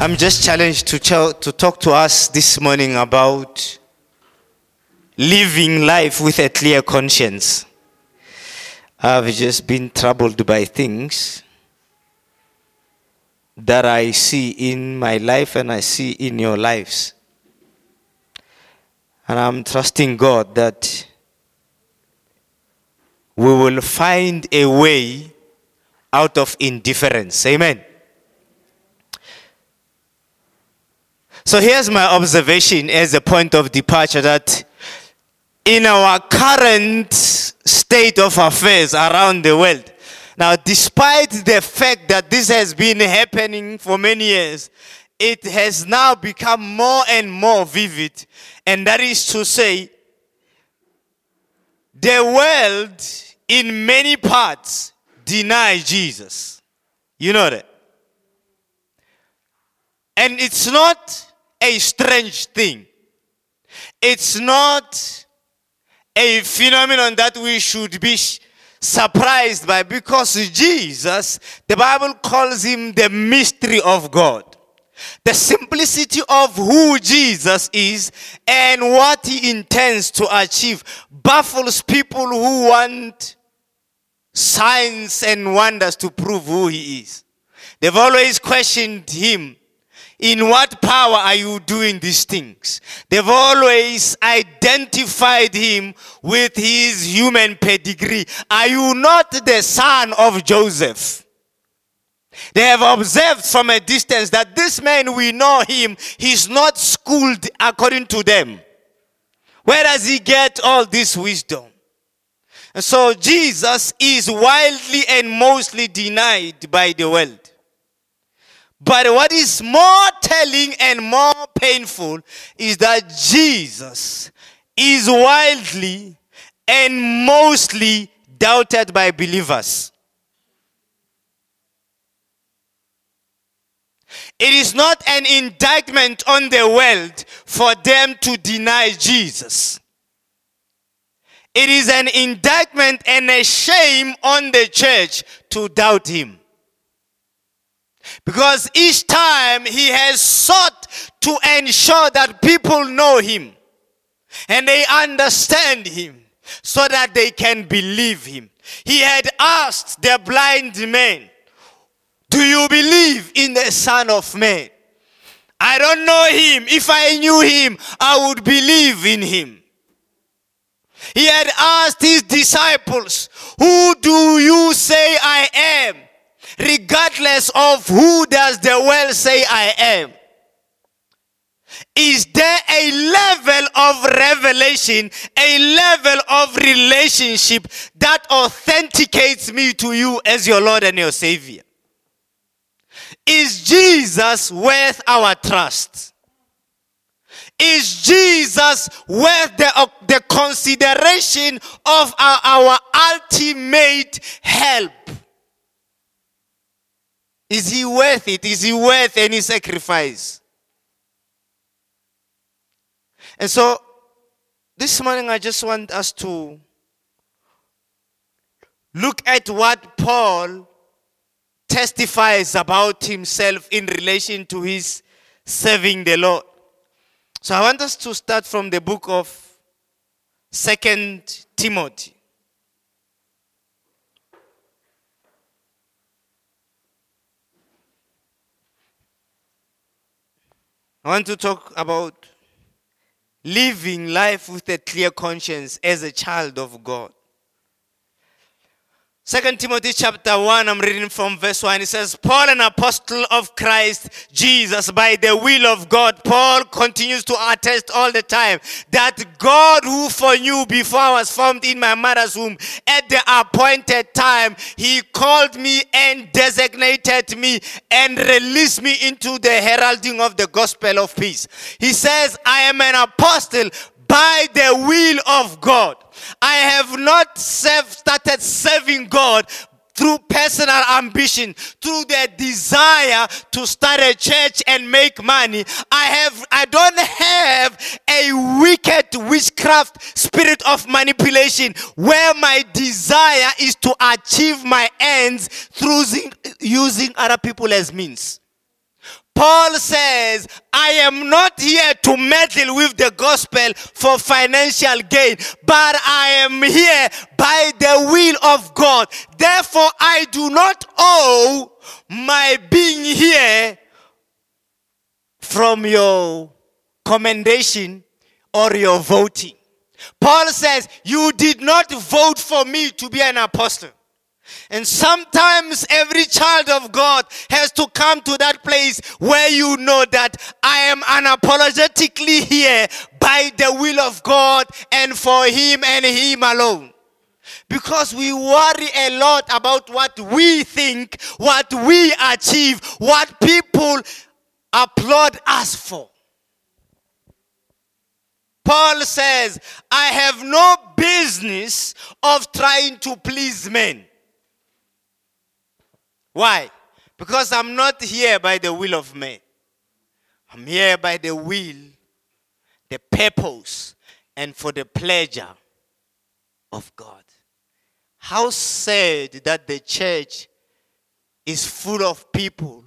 I'm just challenged to, tell, to talk to us this morning about living life with a clear conscience. I've just been troubled by things that I see in my life and I see in your lives. And I'm trusting God that we will find a way out of indifference. Amen. So here's my observation as a point of departure that in our current state of affairs around the world, now, despite the fact that this has been happening for many years, it has now become more and more vivid. And that is to say, the world in many parts deny Jesus. You know that? And it's not a strange thing. It's not a phenomenon that we should be surprised by because Jesus, the Bible calls him the mystery of God. The simplicity of who Jesus is and what he intends to achieve baffles people who want signs and wonders to prove who he is. They've always questioned him in what power are you doing these things? They've always identified him with his human pedigree. Are you not the son of Joseph? They have observed from a distance that this man, we know him, he's not schooled according to them. Where does he get all this wisdom? And so Jesus is widely and mostly denied by the world. But what is more telling and more painful is that Jesus is widely and mostly doubted by believers. It is not an indictment on the world for them to deny Jesus. It is an indictment and a shame on the church to doubt him. Because each time he has sought to ensure that people know him and they understand him so that they can believe him. He had asked the blind man, Do you believe in the Son of Man? I don't know him. If I knew him, I would believe in him. He had asked his disciples, Who do you say I am? Regardless of who does the world say I am. Is there a level of revelation, a level of relationship that authenticates me to you as your Lord and your Savior? Is Jesus worth our trust? Is Jesus worth the, uh, the consideration of our, our ultimate help? Is he worth it? Is he worth any sacrifice? And so, this morning I just want us to look at what Paul testifies about himself in relation to his serving the Lord. So I want us to start from the book of Second Timothy. I want to talk about living life with a clear conscience as a child of God. Second Timothy chapter 1, I'm reading from verse 1. It says, Paul, an apostle of Christ Jesus, by the will of God. Paul continues to attest all the time that God, who foreknew before I was formed in my mother's womb, at the appointed time, he called me and designated me and released me into the heralding of the gospel of peace. He says, I am an apostle by the will of God. I have not started serving God through personal ambition, through the desire to start a church and make money. I have, I don't have a wicked witchcraft spirit of manipulation where my desire is to achieve my ends through using other people as means. Paul says, I am not here to meddle with the gospel for financial gain, but I am here by the will of God. Therefore, I do not owe my being here from your commendation or your voting. Paul says, You did not vote for me to be an apostle. And sometimes every child of God has to come to that place where you know that I am unapologetically here by the will of God and for Him and Him alone. Because we worry a lot about what we think, what we achieve, what people applaud us for. Paul says, I have no business of trying to please men. Why? Because I'm not here by the will of men. I'm here by the will, the purpose, and for the pleasure of God. How sad that the church is full of people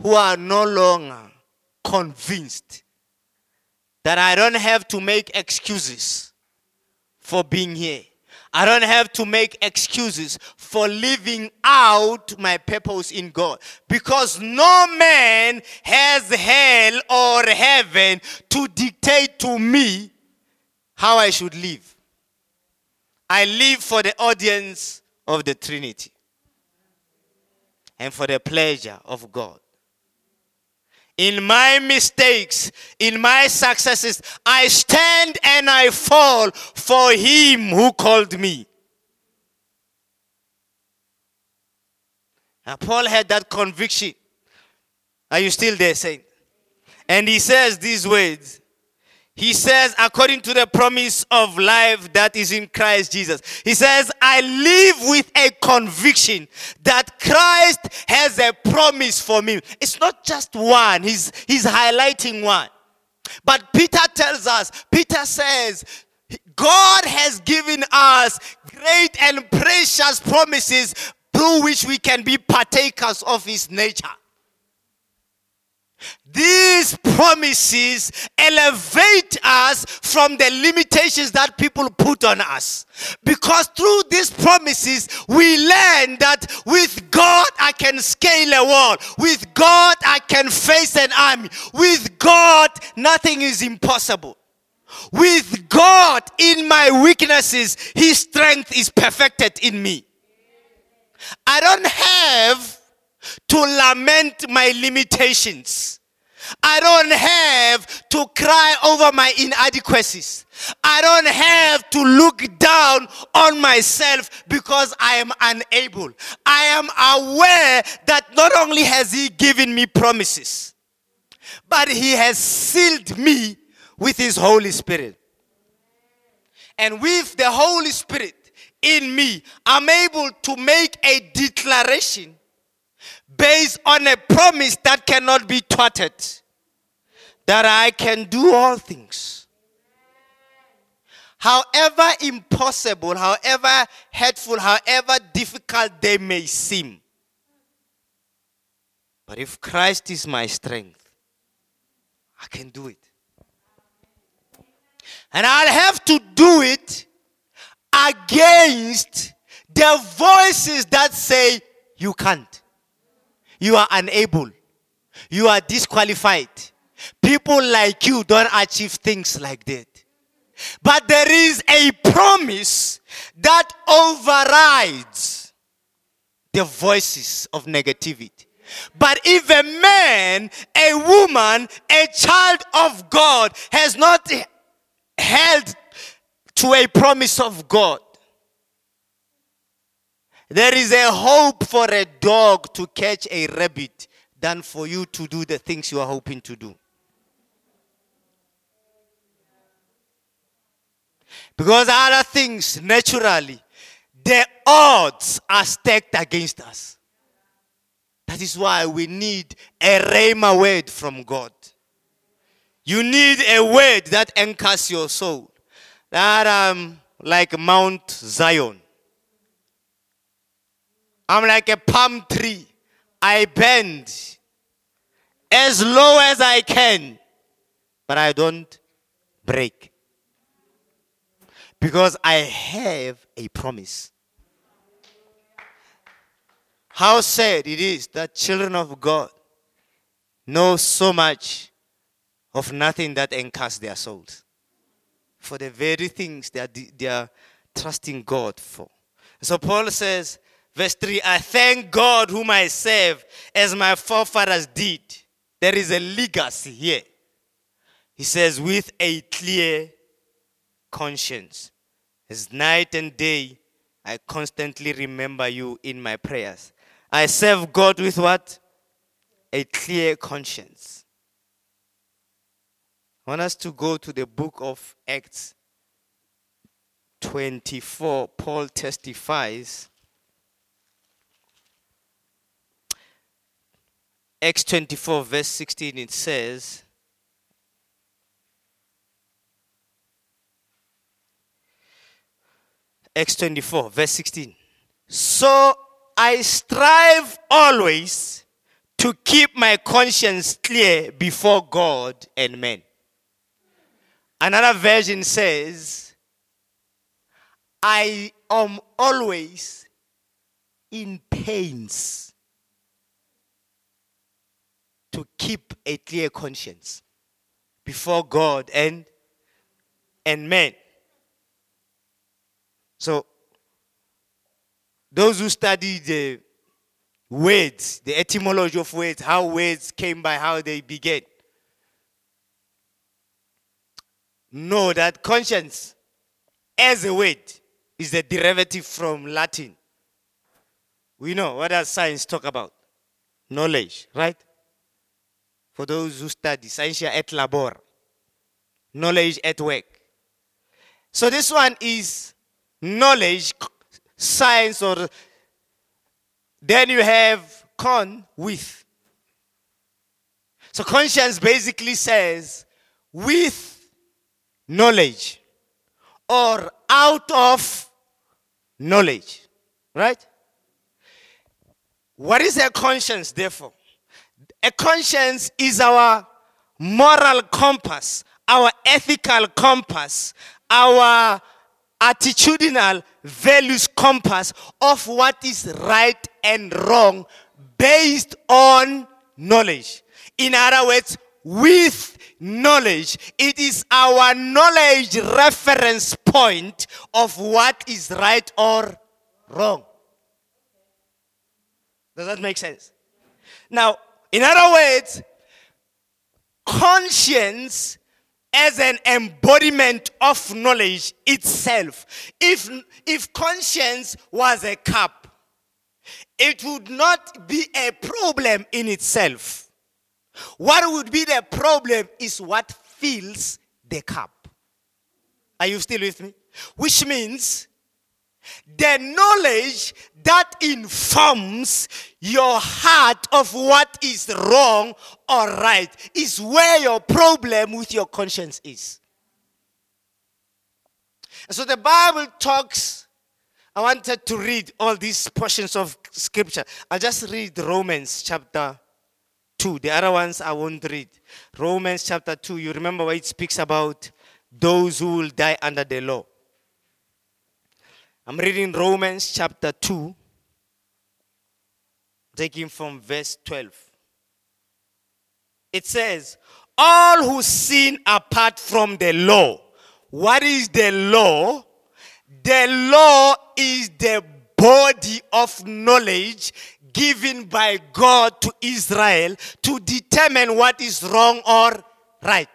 who are no longer convinced that I don't have to make excuses for being here. I don't have to make excuses for living out my purpose in God. Because no man has hell or heaven to dictate to me how I should live. I live for the audience of the Trinity and for the pleasure of God in my mistakes, in my successes, I stand and I fall for him who called me. Paul had that conviction. Are you still there, saint? And he says these words he says, according to the promise of life that is in Christ Jesus, he says, I live with a conviction that Christ has a promise for me. It's not just one, he's, he's highlighting one. But Peter tells us, Peter says, God has given us great and precious promises through which we can be partakers of his nature. These promises elevate us from the limitations that people put on us. Because through these promises, we learn that with God I can scale a wall. With God I can face an army. With God nothing is impossible. With God in my weaknesses, His strength is perfected in me. I don't have to lament my limitations. I don't have to cry over my inadequacies. I don't have to look down on myself because I am unable. I am aware that not only has He given me promises, but He has sealed me with His Holy Spirit. And with the Holy Spirit in me, I'm able to make a declaration based on a promise that cannot be thwarted that I can do all things. However impossible, however hurtful, however difficult they may seem. But if Christ is my strength, I can do it. And I'll have to do it against the voices that say, You can't. You are unable. You are disqualified. People like you don't achieve things like that. But there is a promise that overrides the voices of negativity. But if a man, a woman, a child of God has not held to a promise of God, there is a hope for a dog to catch a rabbit than for you to do the things you are hoping to do. Because other things, naturally, the odds are stacked against us. That is why we need a rhema word from God. You need a word that anchors your soul. That um like Mount Zion. I'm like a palm tree. I bend as low as I can, but I don't break. Because I have a promise. How sad it is that children of God know so much of nothing that anchors their souls. For the very things that they are trusting God for. So Paul says, verse 3 I thank God whom I serve as my forefathers did. There is a legacy here. He says, with a clear conscience. As night and day, I constantly remember you in my prayers. I serve God with what? A clear conscience. I want us to go to the book of Acts 24. Paul testifies. Acts 24, verse 16, it says, Acts 24, verse 16. So I strive always to keep my conscience clear before God and men. Another version says, I am always in pains to keep a clear conscience before God and and men. So those who study the words, the etymology of words, how words came by, how they began, know that conscience as a word is a derivative from Latin. We know what does science talk about? Knowledge, right? For those who study, scientia et labor, knowledge at work. So this one is knowledge, science, or then you have con with. So conscience basically says with knowledge or out of knowledge. Right? What is a conscience, therefore? A conscience is our moral compass, our ethical compass, our attitudinal values compass of what is right and wrong based on knowledge. In other words, with knowledge. It is our knowledge reference point of what is right or wrong. Does that make sense? Now, in other words, conscience as an embodiment of knowledge itself. If, if conscience was a cup, it would not be a problem in itself. What would be the problem is what fills the cup. Are you still with me? Which means the knowledge that informs your heart of what is wrong or right is where your problem with your conscience is. so the Bible talks. I wanted to read all these portions of scripture. I'll just read Romans chapter 2. The other ones I won't read. Romans chapter 2, you remember where it speaks about those who will die under the law. I'm reading Romans chapter 2, taking from verse 12. It says, All who sin apart from the law. What is the law? The law is the body of knowledge given by God to Israel to determine what is wrong or right.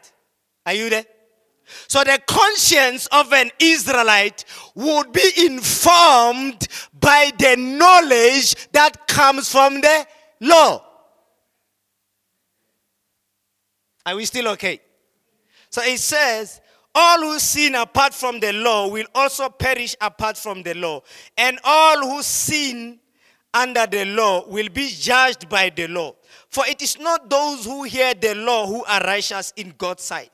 Are you there? So the conscience of an Israelite would be informed by the knowledge that comes from the law. Are we still okay? So it says, all who sin apart from the law will also perish apart from the law. And all who sin under the law will be judged by the law. For it is not those who hear the law who are righteous in God's sight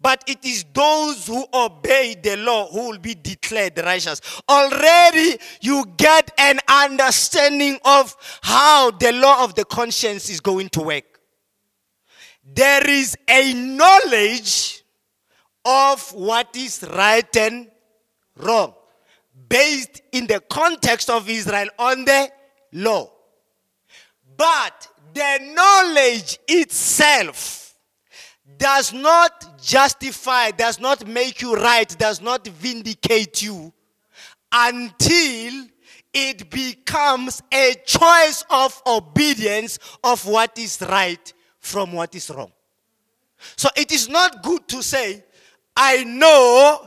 but it is those who obey the law who will be declared righteous. Already you get an understanding of how the law of the conscience is going to work. there is a knowledge of what is right and wrong based in the context of Israel on the law. But the knowledge itself does not justify, does not make you right, does not vindicate you until it becomes a choice of obedience of what is right from what is wrong. So it is not good to say, I know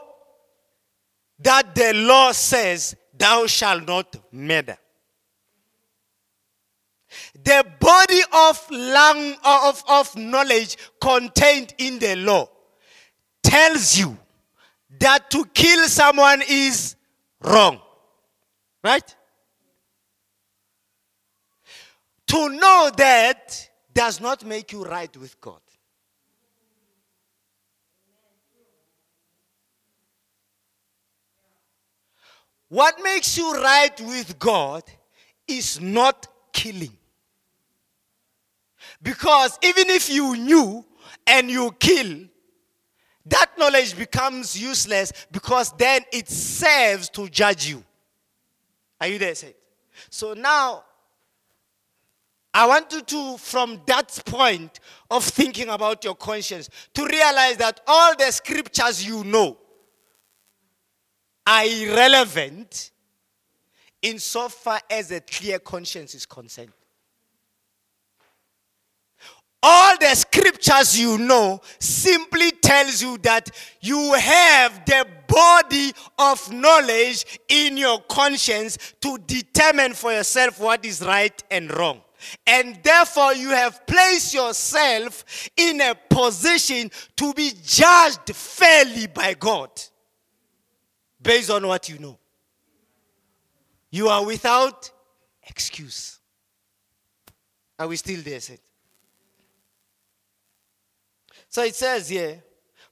that the law says, Thou shalt not murder. The body of, lang- uh, of, of knowledge contained in the law tells you that to kill someone is wrong. Right? To know that does not make you right with God. What makes you right with God is not killing. Because even if you knew and you kill, that knowledge becomes useless because then it serves to judge you. Are you there, said? So now, I want you to, from that point of thinking about your conscience, to realize that all the scriptures you know are irrelevant insofar as a clear conscience is concerned. All the scriptures you know simply tells you that you have the body of knowledge in your conscience to determine for yourself what is right and wrong. And therefore, you have placed yourself in a position to be judged fairly by God based on what you know. You are without excuse. Are we still there, said? So it says here,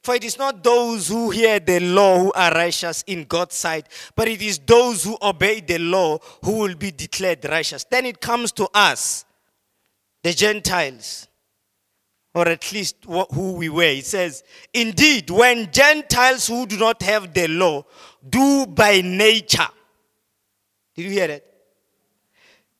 for it is not those who hear the law who are righteous in God's sight, but it is those who obey the law who will be declared righteous. Then it comes to us, the Gentiles, or at least who we were. It says, Indeed, when Gentiles who do not have the law do by nature, did you hear that?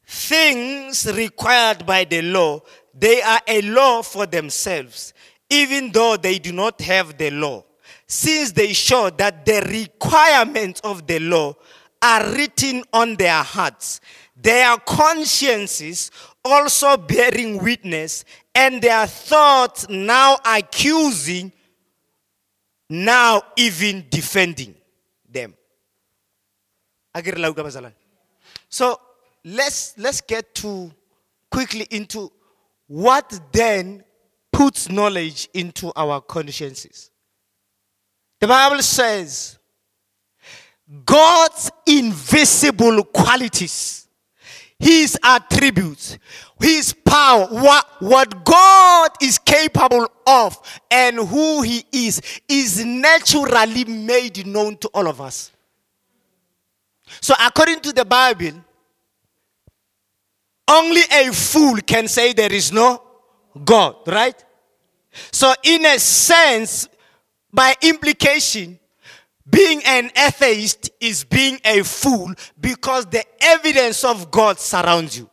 Things required by the law, they are a law for themselves even though they do not have the law, since they show that the requirements of the law are written on their hearts, their consciences also bearing witness, and their thoughts now accusing, now even defending them. So let's let's get to quickly into what then puts knowledge into our consciences. The Bible says God's invisible qualities, His attributes, His power, what, what God is capable of, and who He is, is naturally made known to all of us. So, according to the Bible, only a fool can say there is no God, right? So, in a sense, by implication, being an atheist is being a fool because the evidence of God surrounds you.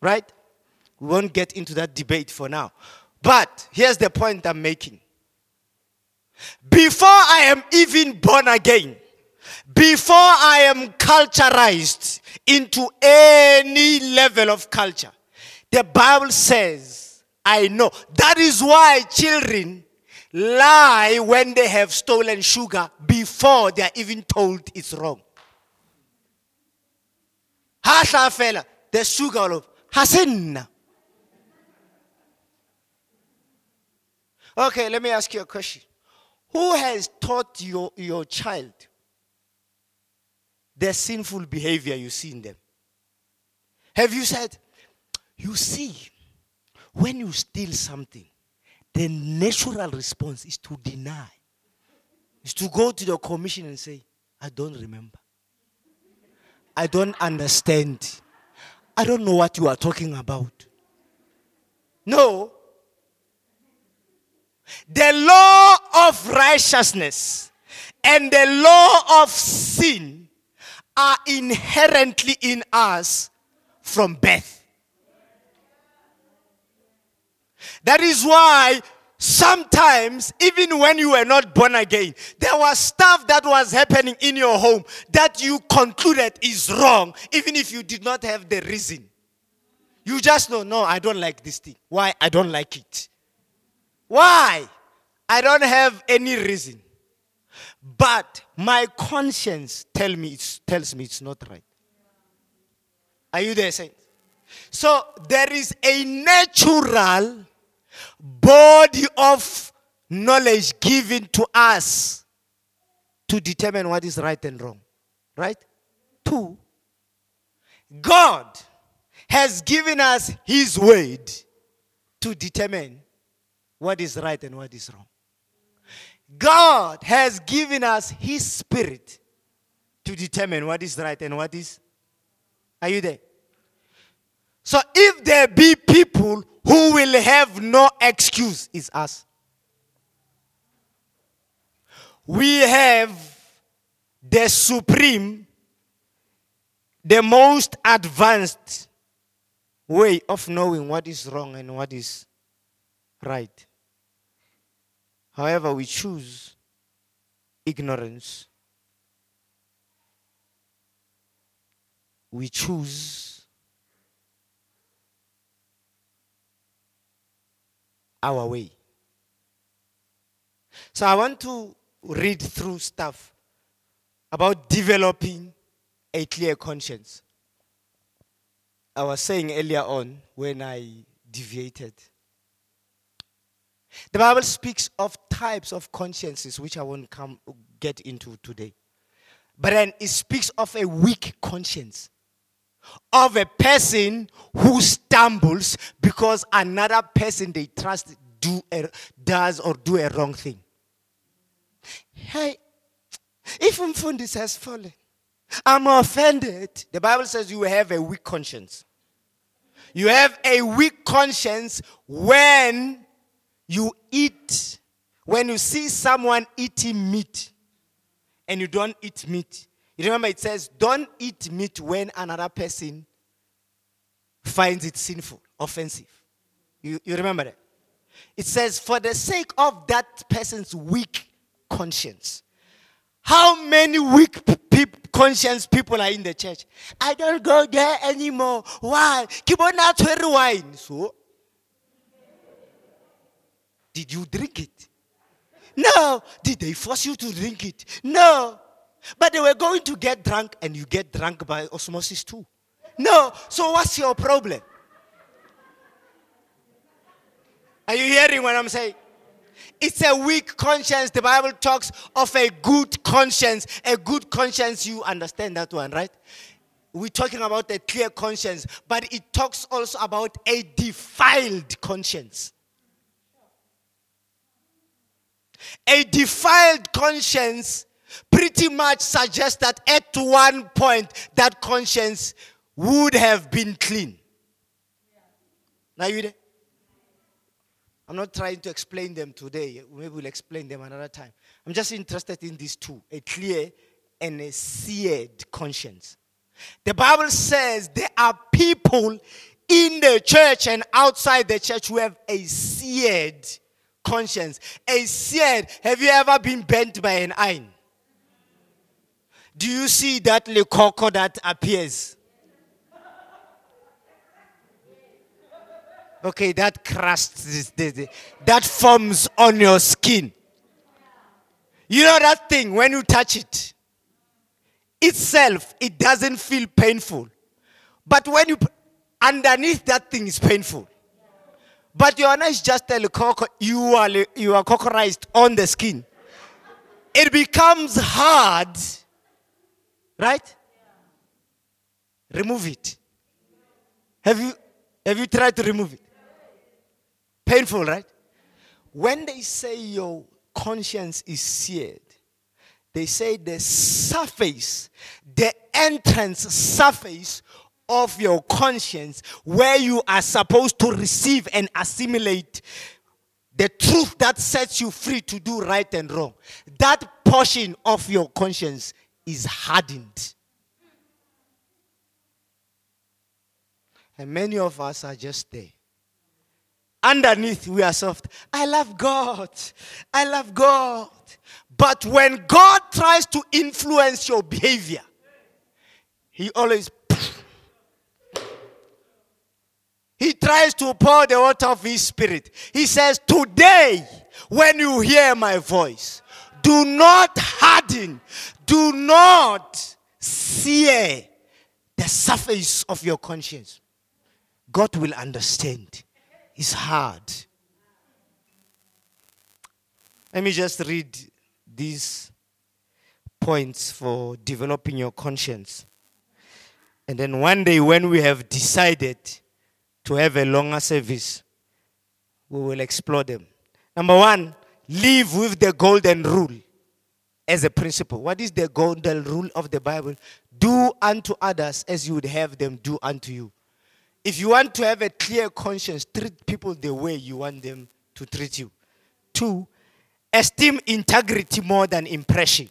Right? We won't get into that debate for now. But here's the point I'm making. Before I am even born again, before I am culturized into any level of culture, the Bible says I know. That is why children lie when they have stolen sugar before they are even told it's wrong. Hasha fela, the sugar of hasenna. Okay, let me ask you a question. Who has taught your, your child the sinful behavior you see in them? Have you said, You see, when you steal something, the natural response is to deny, is to go to the commission and say, I don't remember. I don't understand. I don't know what you are talking about. No. the law of righteousness and the law of sin are inherently in us from birth. That is why sometimes, even when you were not born again, there was stuff that was happening in your home that you concluded is wrong, even if you did not have the reason. You just know, no, I don't like this thing. Why? I don't like it. Why? I don't have any reason. But my conscience tell me tells me it's not right. Are you there, saints? So there is a natural body of knowledge given to us to determine what is right and wrong. Right? Two, God has given us His word to determine what is right and what is wrong. God has given us His Spirit to determine what is right and what is. Are you there? So if there be people who will have no excuse, is us. We have the supreme, the most advanced way of knowing what is wrong and what is right. However, we choose ignorance. We choose our way. So I want to read through stuff about developing a clear conscience. I was saying earlier on when I deviated. The Bible speaks of types of consciences, which I won't come get into today. But then it speaks of a weak conscience, of a person who stumbles because another person they trust do a, does or do a wrong thing. Hey, if Mfundis has fallen, I'm offended. The Bible says you have a weak conscience. You have a weak conscience when you eat, when you see someone eating meat and you don't eat meat. You remember it says, don't eat meat when another person finds it sinful, offensive. You, you remember that? It says, for the sake of that person's weak conscience. How many weak pe- conscience people are in the church? I don't go there anymore. Why? Keep on not wine. So, did you drink it? No. Did they force you to drink it? No. But they were going to get drunk, and you get drunk by osmosis too. No. So, what's your problem? Are you hearing what I'm saying? It's a weak conscience. The Bible talks of a good conscience. A good conscience, you understand that one, right? We're talking about a clear conscience, but it talks also about a defiled conscience. A defiled conscience pretty much suggests that at one point that conscience would have been clean. Now you? I'm not trying to explain them today. Maybe we'll explain them another time. I'm just interested in these two a clear and a seared conscience. The Bible says there are people in the church and outside the church who have a seared conscience. A seared. Have you ever been bent by an iron? Do you see that coco that appears? Okay, that crust, that forms on your skin. You know that thing when you touch it, itself, it doesn't feel painful. But when you, underneath that thing is painful. But your is just a coco, you are, you are cockerized on the skin. It becomes hard, right? Remove it. Have you, have you tried to remove it? Painful, right? When they say your conscience is seared, they say the surface, the entrance surface of your conscience, where you are supposed to receive and assimilate the truth that sets you free to do right and wrong, that portion of your conscience is hardened. And many of us are just there. Underneath, we are soft. I love God. I love God. But when God tries to influence your behavior, He always He tries to pour the water of His Spirit. He says, Today, when you hear my voice, do not harden, do not sear the surface of your conscience. God will understand. It's hard. Let me just read these points for developing your conscience. And then one day, when we have decided to have a longer service, we will explore them. Number one, live with the golden rule as a principle. What is the golden rule of the Bible? Do unto others as you would have them do unto you. If you want to have a clear conscience, treat people the way you want them to treat you. Two, esteem integrity more than impression.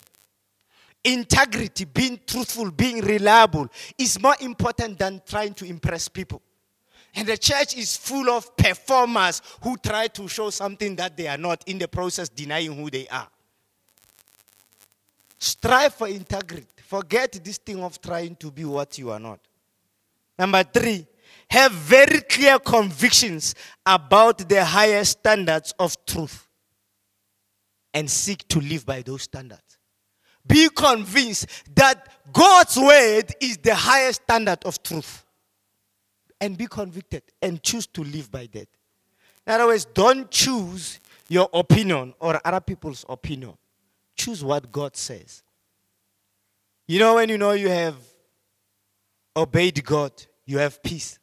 Integrity, being truthful, being reliable, is more important than trying to impress people. And the church is full of performers who try to show something that they are not, in the process, denying who they are. Strive for integrity. Forget this thing of trying to be what you are not. Number three, have very clear convictions about the higher standards of truth and seek to live by those standards. Be convinced that God's word is the highest standard of truth. And be convicted and choose to live by that. In other words, don't choose your opinion or other people's opinion. Choose what God says. You know, when you know you have obeyed God, you have peace.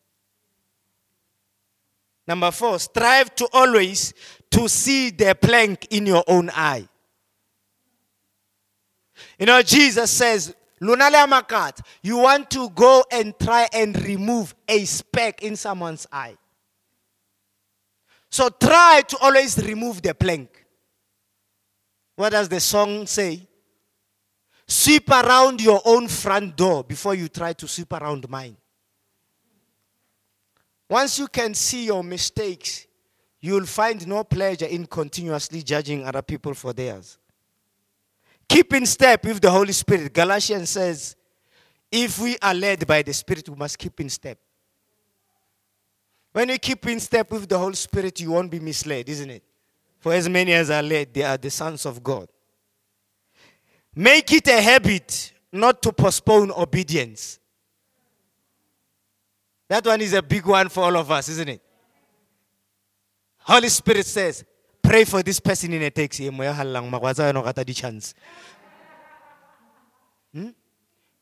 Number four, strive to always to see the plank in your own eye. You know, Jesus says, Lunale makat, you want to go and try and remove a speck in someone's eye. So try to always remove the plank. What does the song say? Sweep around your own front door before you try to sweep around mine. Once you can see your mistakes, you'll find no pleasure in continuously judging other people for theirs. Keep in step with the Holy Spirit. Galatians says, if we are led by the Spirit, we must keep in step. When you keep in step with the Holy Spirit, you won't be misled, isn't it? For as many as are led, they are the sons of God. Make it a habit not to postpone obedience. That one is a big one for all of us, isn't it? Holy Spirit says, pray for this person in a taxi. Hmm?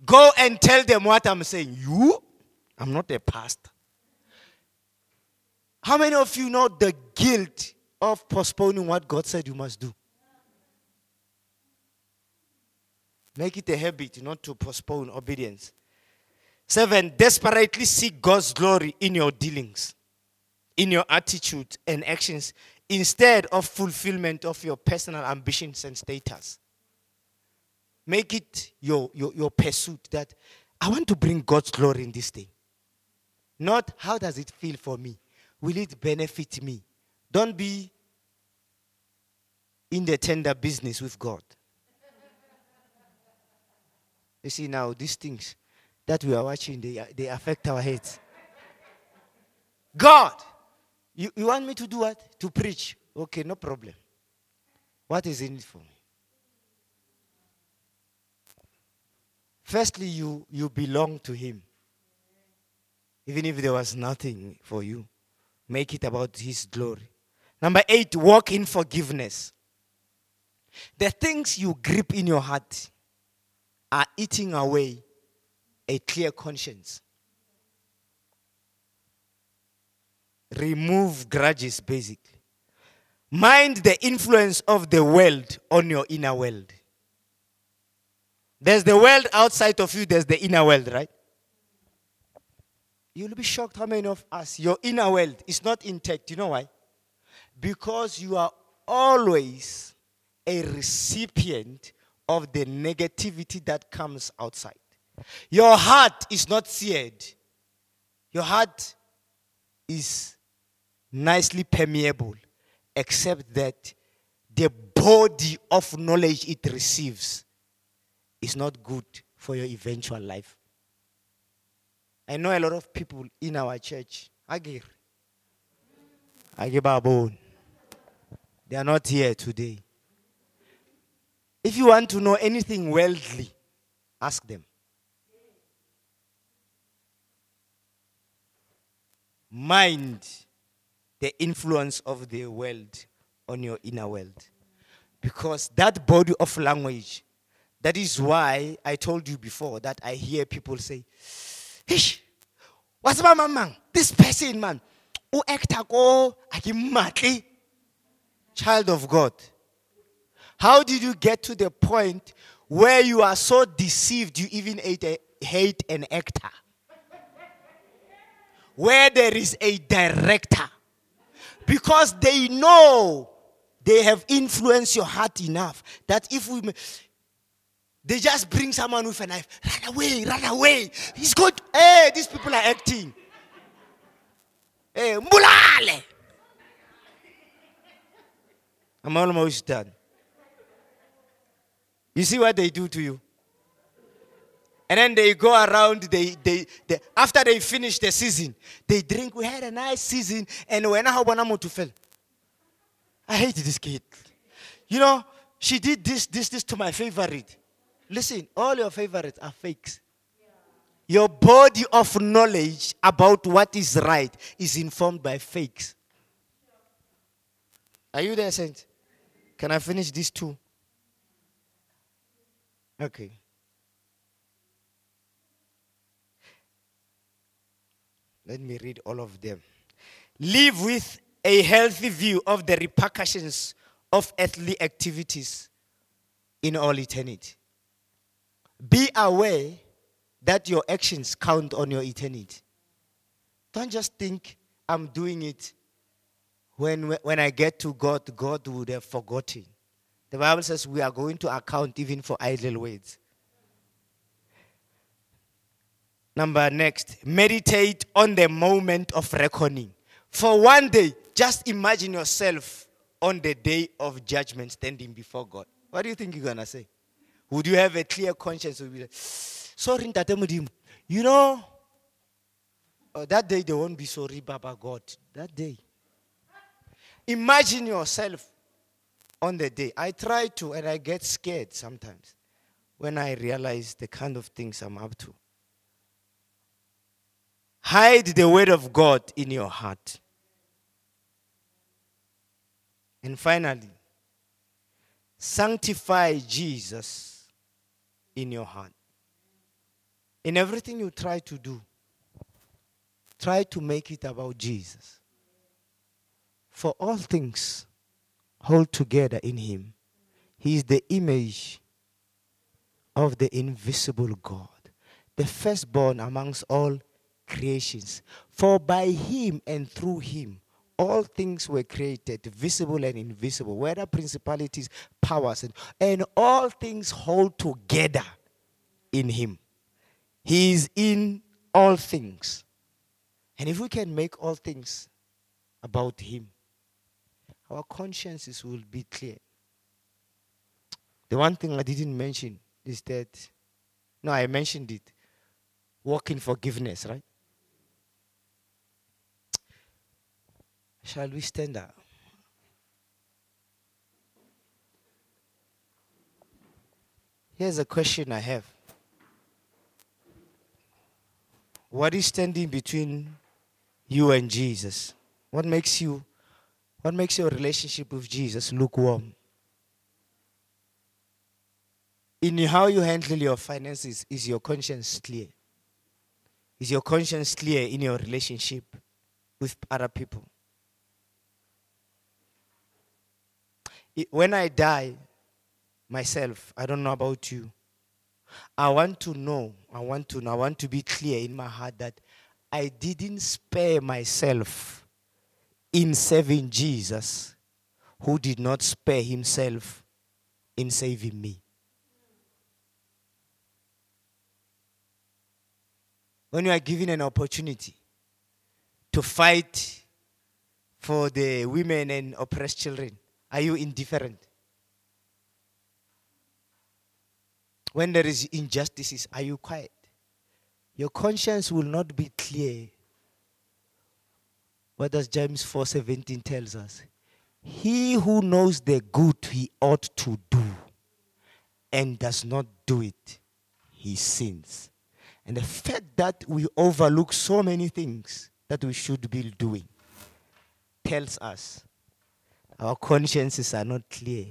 Go and tell them what I'm saying. You? I'm not a pastor. How many of you know the guilt of postponing what God said you must do? Make it a habit not to postpone obedience. Seven, desperately seek God's glory in your dealings, in your attitude and actions, instead of fulfillment of your personal ambitions and status. Make it your, your, your pursuit that I want to bring God's glory in this thing. Not how does it feel for me? Will it benefit me? Don't be in the tender business with God. You see, now these things, that we are watching, they, they affect our heads. God, you, you want me to do what? To preach. Okay, no problem. What is in it for me? Firstly, you, you belong to Him. Even if there was nothing for you, make it about His glory. Number eight, walk in forgiveness. The things you grip in your heart are eating away a clear conscience. Remove grudges, basically. Mind the influence of the world on your inner world. There's the world outside of you, there's the inner world, right? You'll be shocked how many of us, your inner world is not intact. You know why? Because you are always a recipient of the negativity that comes outside. Your heart is not seared. Your heart is nicely permeable, except that the body of knowledge it receives is not good for your eventual life. I know a lot of people in our church. Agir. Agibabon. They are not here today. If you want to know anything worldly, ask them. Mind the influence of the world on your inner world. Because that body of language, that is why I told you before that I hear people say, Hish, what's my man? This person, man, who act ko child of God. How did you get to the point where you are so deceived you even hate, a, hate an actor? where there is a director. Because they know they have influenced your heart enough that if we they just bring someone with a knife, run away, run away. He's good. Hey, these people are acting. Hey, mulale. I'm almost done. You see what they do to you? And then they go around, they, they, they, after they finish the season, they drink. We had a nice season, and when I want to fell. I hate this kid. You know, she did this, this, this to my favorite. Listen, all your favorites are fakes. Your body of knowledge about what is right is informed by fakes. Are you there, Saint? Can I finish these two? Okay. Let me read all of them. Live with a healthy view of the repercussions of earthly activities in all eternity. Be aware that your actions count on your eternity. Don't just think I'm doing it when, when I get to God, God would have forgotten. The Bible says we are going to account even for idle words. Number next, meditate on the moment of reckoning. For one day, just imagine yourself on the day of judgment standing before God. What do you think you're going to say? Would you have a clear conscience? Would be like, sorry, you know, oh, that day they won't be sorry, Baba God. That day. Imagine yourself on the day. I try to, and I get scared sometimes when I realize the kind of things I'm up to. Hide the word of God in your heart. And finally, sanctify Jesus in your heart. In everything you try to do, try to make it about Jesus. For all things hold together in Him. He is the image of the invisible God, the firstborn amongst all creations. For by him and through him, all things were created, visible and invisible, whether principalities, powers, and, and all things hold together in him. He is in all things. And if we can make all things about him, our consciences will be clear. The one thing I didn't mention is that, no, I mentioned it walk in forgiveness, right? Shall we stand up? Here's a question I have. What is standing between you and Jesus? What makes you what makes your relationship with Jesus lukewarm? In how you handle your finances, is your conscience clear? Is your conscience clear in your relationship with other people? when I die myself, I don't know about you. I want to know, I want to know, I want to be clear in my heart that I didn't spare myself in serving Jesus who did not spare himself in saving me. When you are given an opportunity to fight for the women and oppressed children, are you indifferent? When there is injustices, are you quiet? Your conscience will not be clear. What does James 4:17 tells us? He who knows the good he ought to do and does not do it, he sins. And the fact that we overlook so many things that we should be doing tells us our consciences are not clear.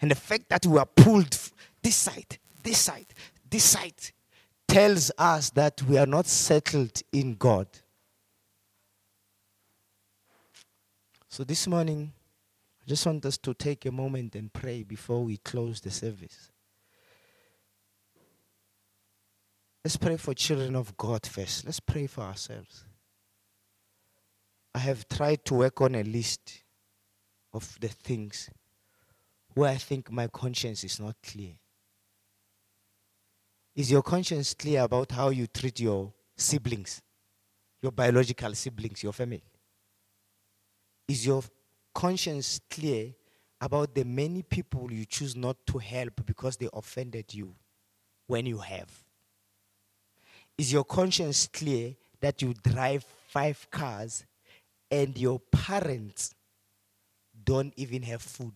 And the fact that we are pulled this side, this side, this side tells us that we are not settled in God. So this morning, I just want us to take a moment and pray before we close the service. Let's pray for children of God first. Let's pray for ourselves. I have tried to work on a list of the things where I think my conscience is not clear. Is your conscience clear about how you treat your siblings, your biological siblings, your family? Is your conscience clear about the many people you choose not to help because they offended you when you have? Is your conscience clear that you drive five cars and your parents don't even have food?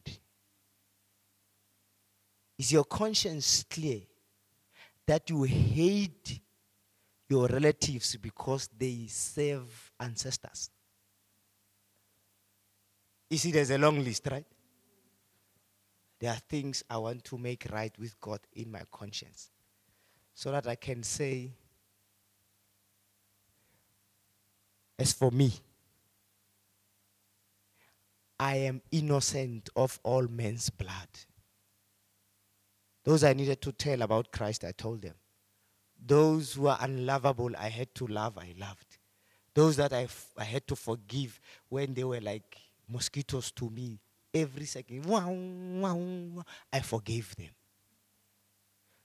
Is your conscience clear that you hate your relatives because they serve ancestors? You see, there's a long list, right? There are things I want to make right with God in my conscience so that I can say, as for me, I am innocent of all men's blood. Those I needed to tell about Christ, I told them. Those who are unlovable, I had to love, I loved. Those that I, f- I had to forgive when they were like mosquitoes to me every second. I forgave them.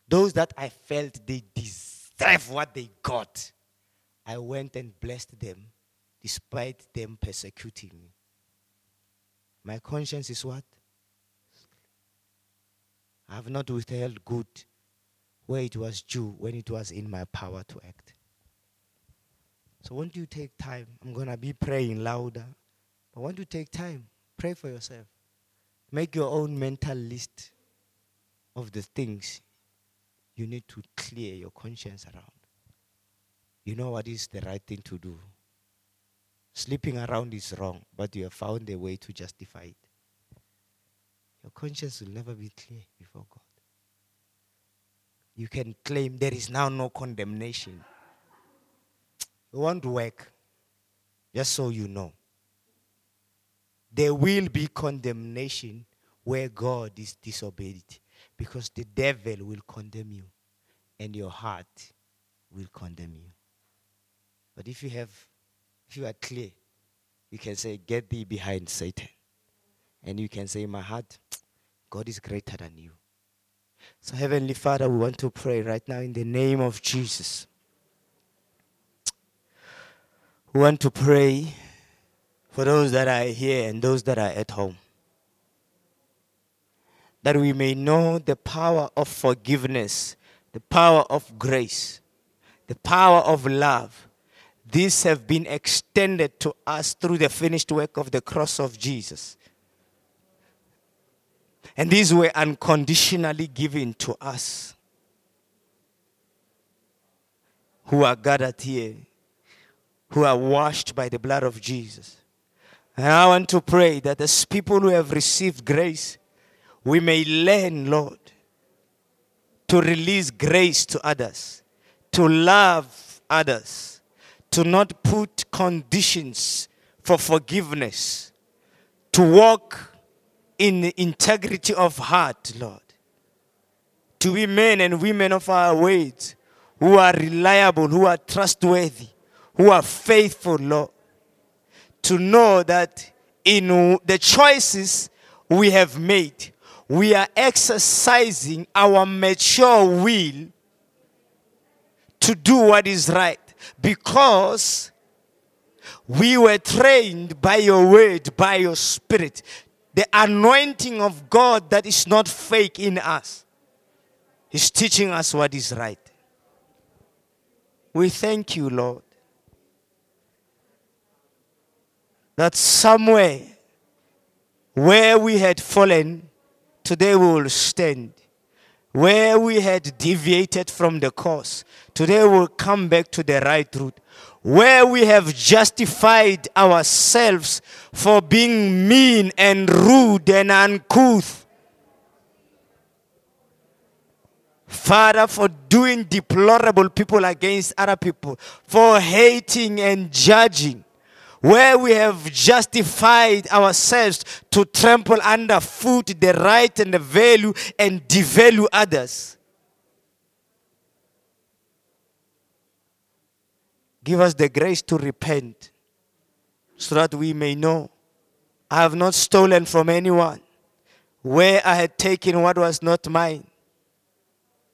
Those that I felt they deserve what they got, I went and blessed them despite them persecuting me. My conscience is what? I have not withheld good where it was due when it was in my power to act. So, won't you take time? I'm going to be praying louder. But won't you take time? Pray for yourself. Make your own mental list of the things you need to clear your conscience around. You know what is the right thing to do. Sleeping around is wrong, but you have found a way to justify it. Your conscience will never be clear before God. You can claim there is now no condemnation. It won't work. Just so you know. There will be condemnation where God is disobeyed because the devil will condemn you and your heart will condemn you. But if you have, if you are clear, you can say, Get thee behind Satan. And you can say, My heart, God is greater than you. So, Heavenly Father, we want to pray right now in the name of Jesus. We want to pray for those that are here and those that are at home. That we may know the power of forgiveness, the power of grace, the power of love. These have been extended to us through the finished work of the cross of Jesus. And these were unconditionally given to us who are gathered here, who are washed by the blood of Jesus. And I want to pray that as people who have received grace, we may learn, Lord, to release grace to others, to love others, to not put conditions for forgiveness, to walk in the integrity of heart, Lord. To be men and women of our ways who are reliable, who are trustworthy, who are faithful, Lord. To know that in the choices we have made, we are exercising our mature will to do what is right because we were trained by your word, by your spirit. The anointing of God that is not fake in us is teaching us what is right. We thank you, Lord, that somewhere where we had fallen, today we will stand. Where we had deviated from the course, today we'll come back to the right route. Where we have justified ourselves for being mean and rude and uncouth. Father, for doing deplorable people against other people, for hating and judging where we have justified ourselves to trample underfoot the right and the value and devalue others. Give us the grace to repent so that we may know I have not stolen from anyone. Where I had taken what was not mine,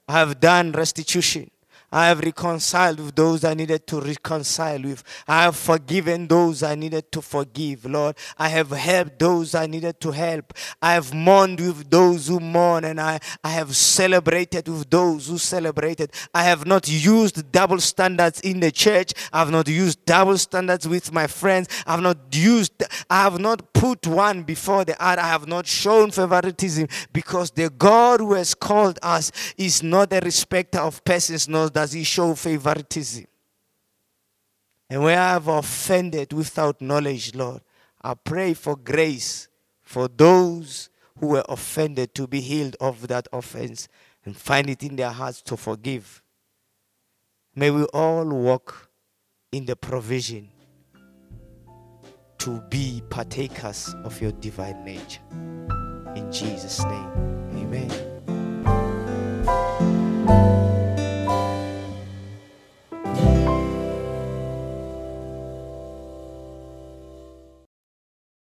I have done restitution. I have reconciled with those I needed to reconcile with. I have forgiven those I needed to forgive, Lord. I have helped those I needed to help. I have mourned with those who mourn, and I, I have celebrated with those who celebrated. I have not used double standards in the church. I have not used double standards with my friends. I have not used, I have not put one before the other. I have not shown favoritism because the God who has called us is not a respecter of persons, nor does he show favoritism. And where I have offended without knowledge, Lord, I pray for grace for those who were offended to be healed of that offense and find it in their hearts to forgive. May we all walk in the provision to be partakers of your divine nature. In Jesus' name, amen.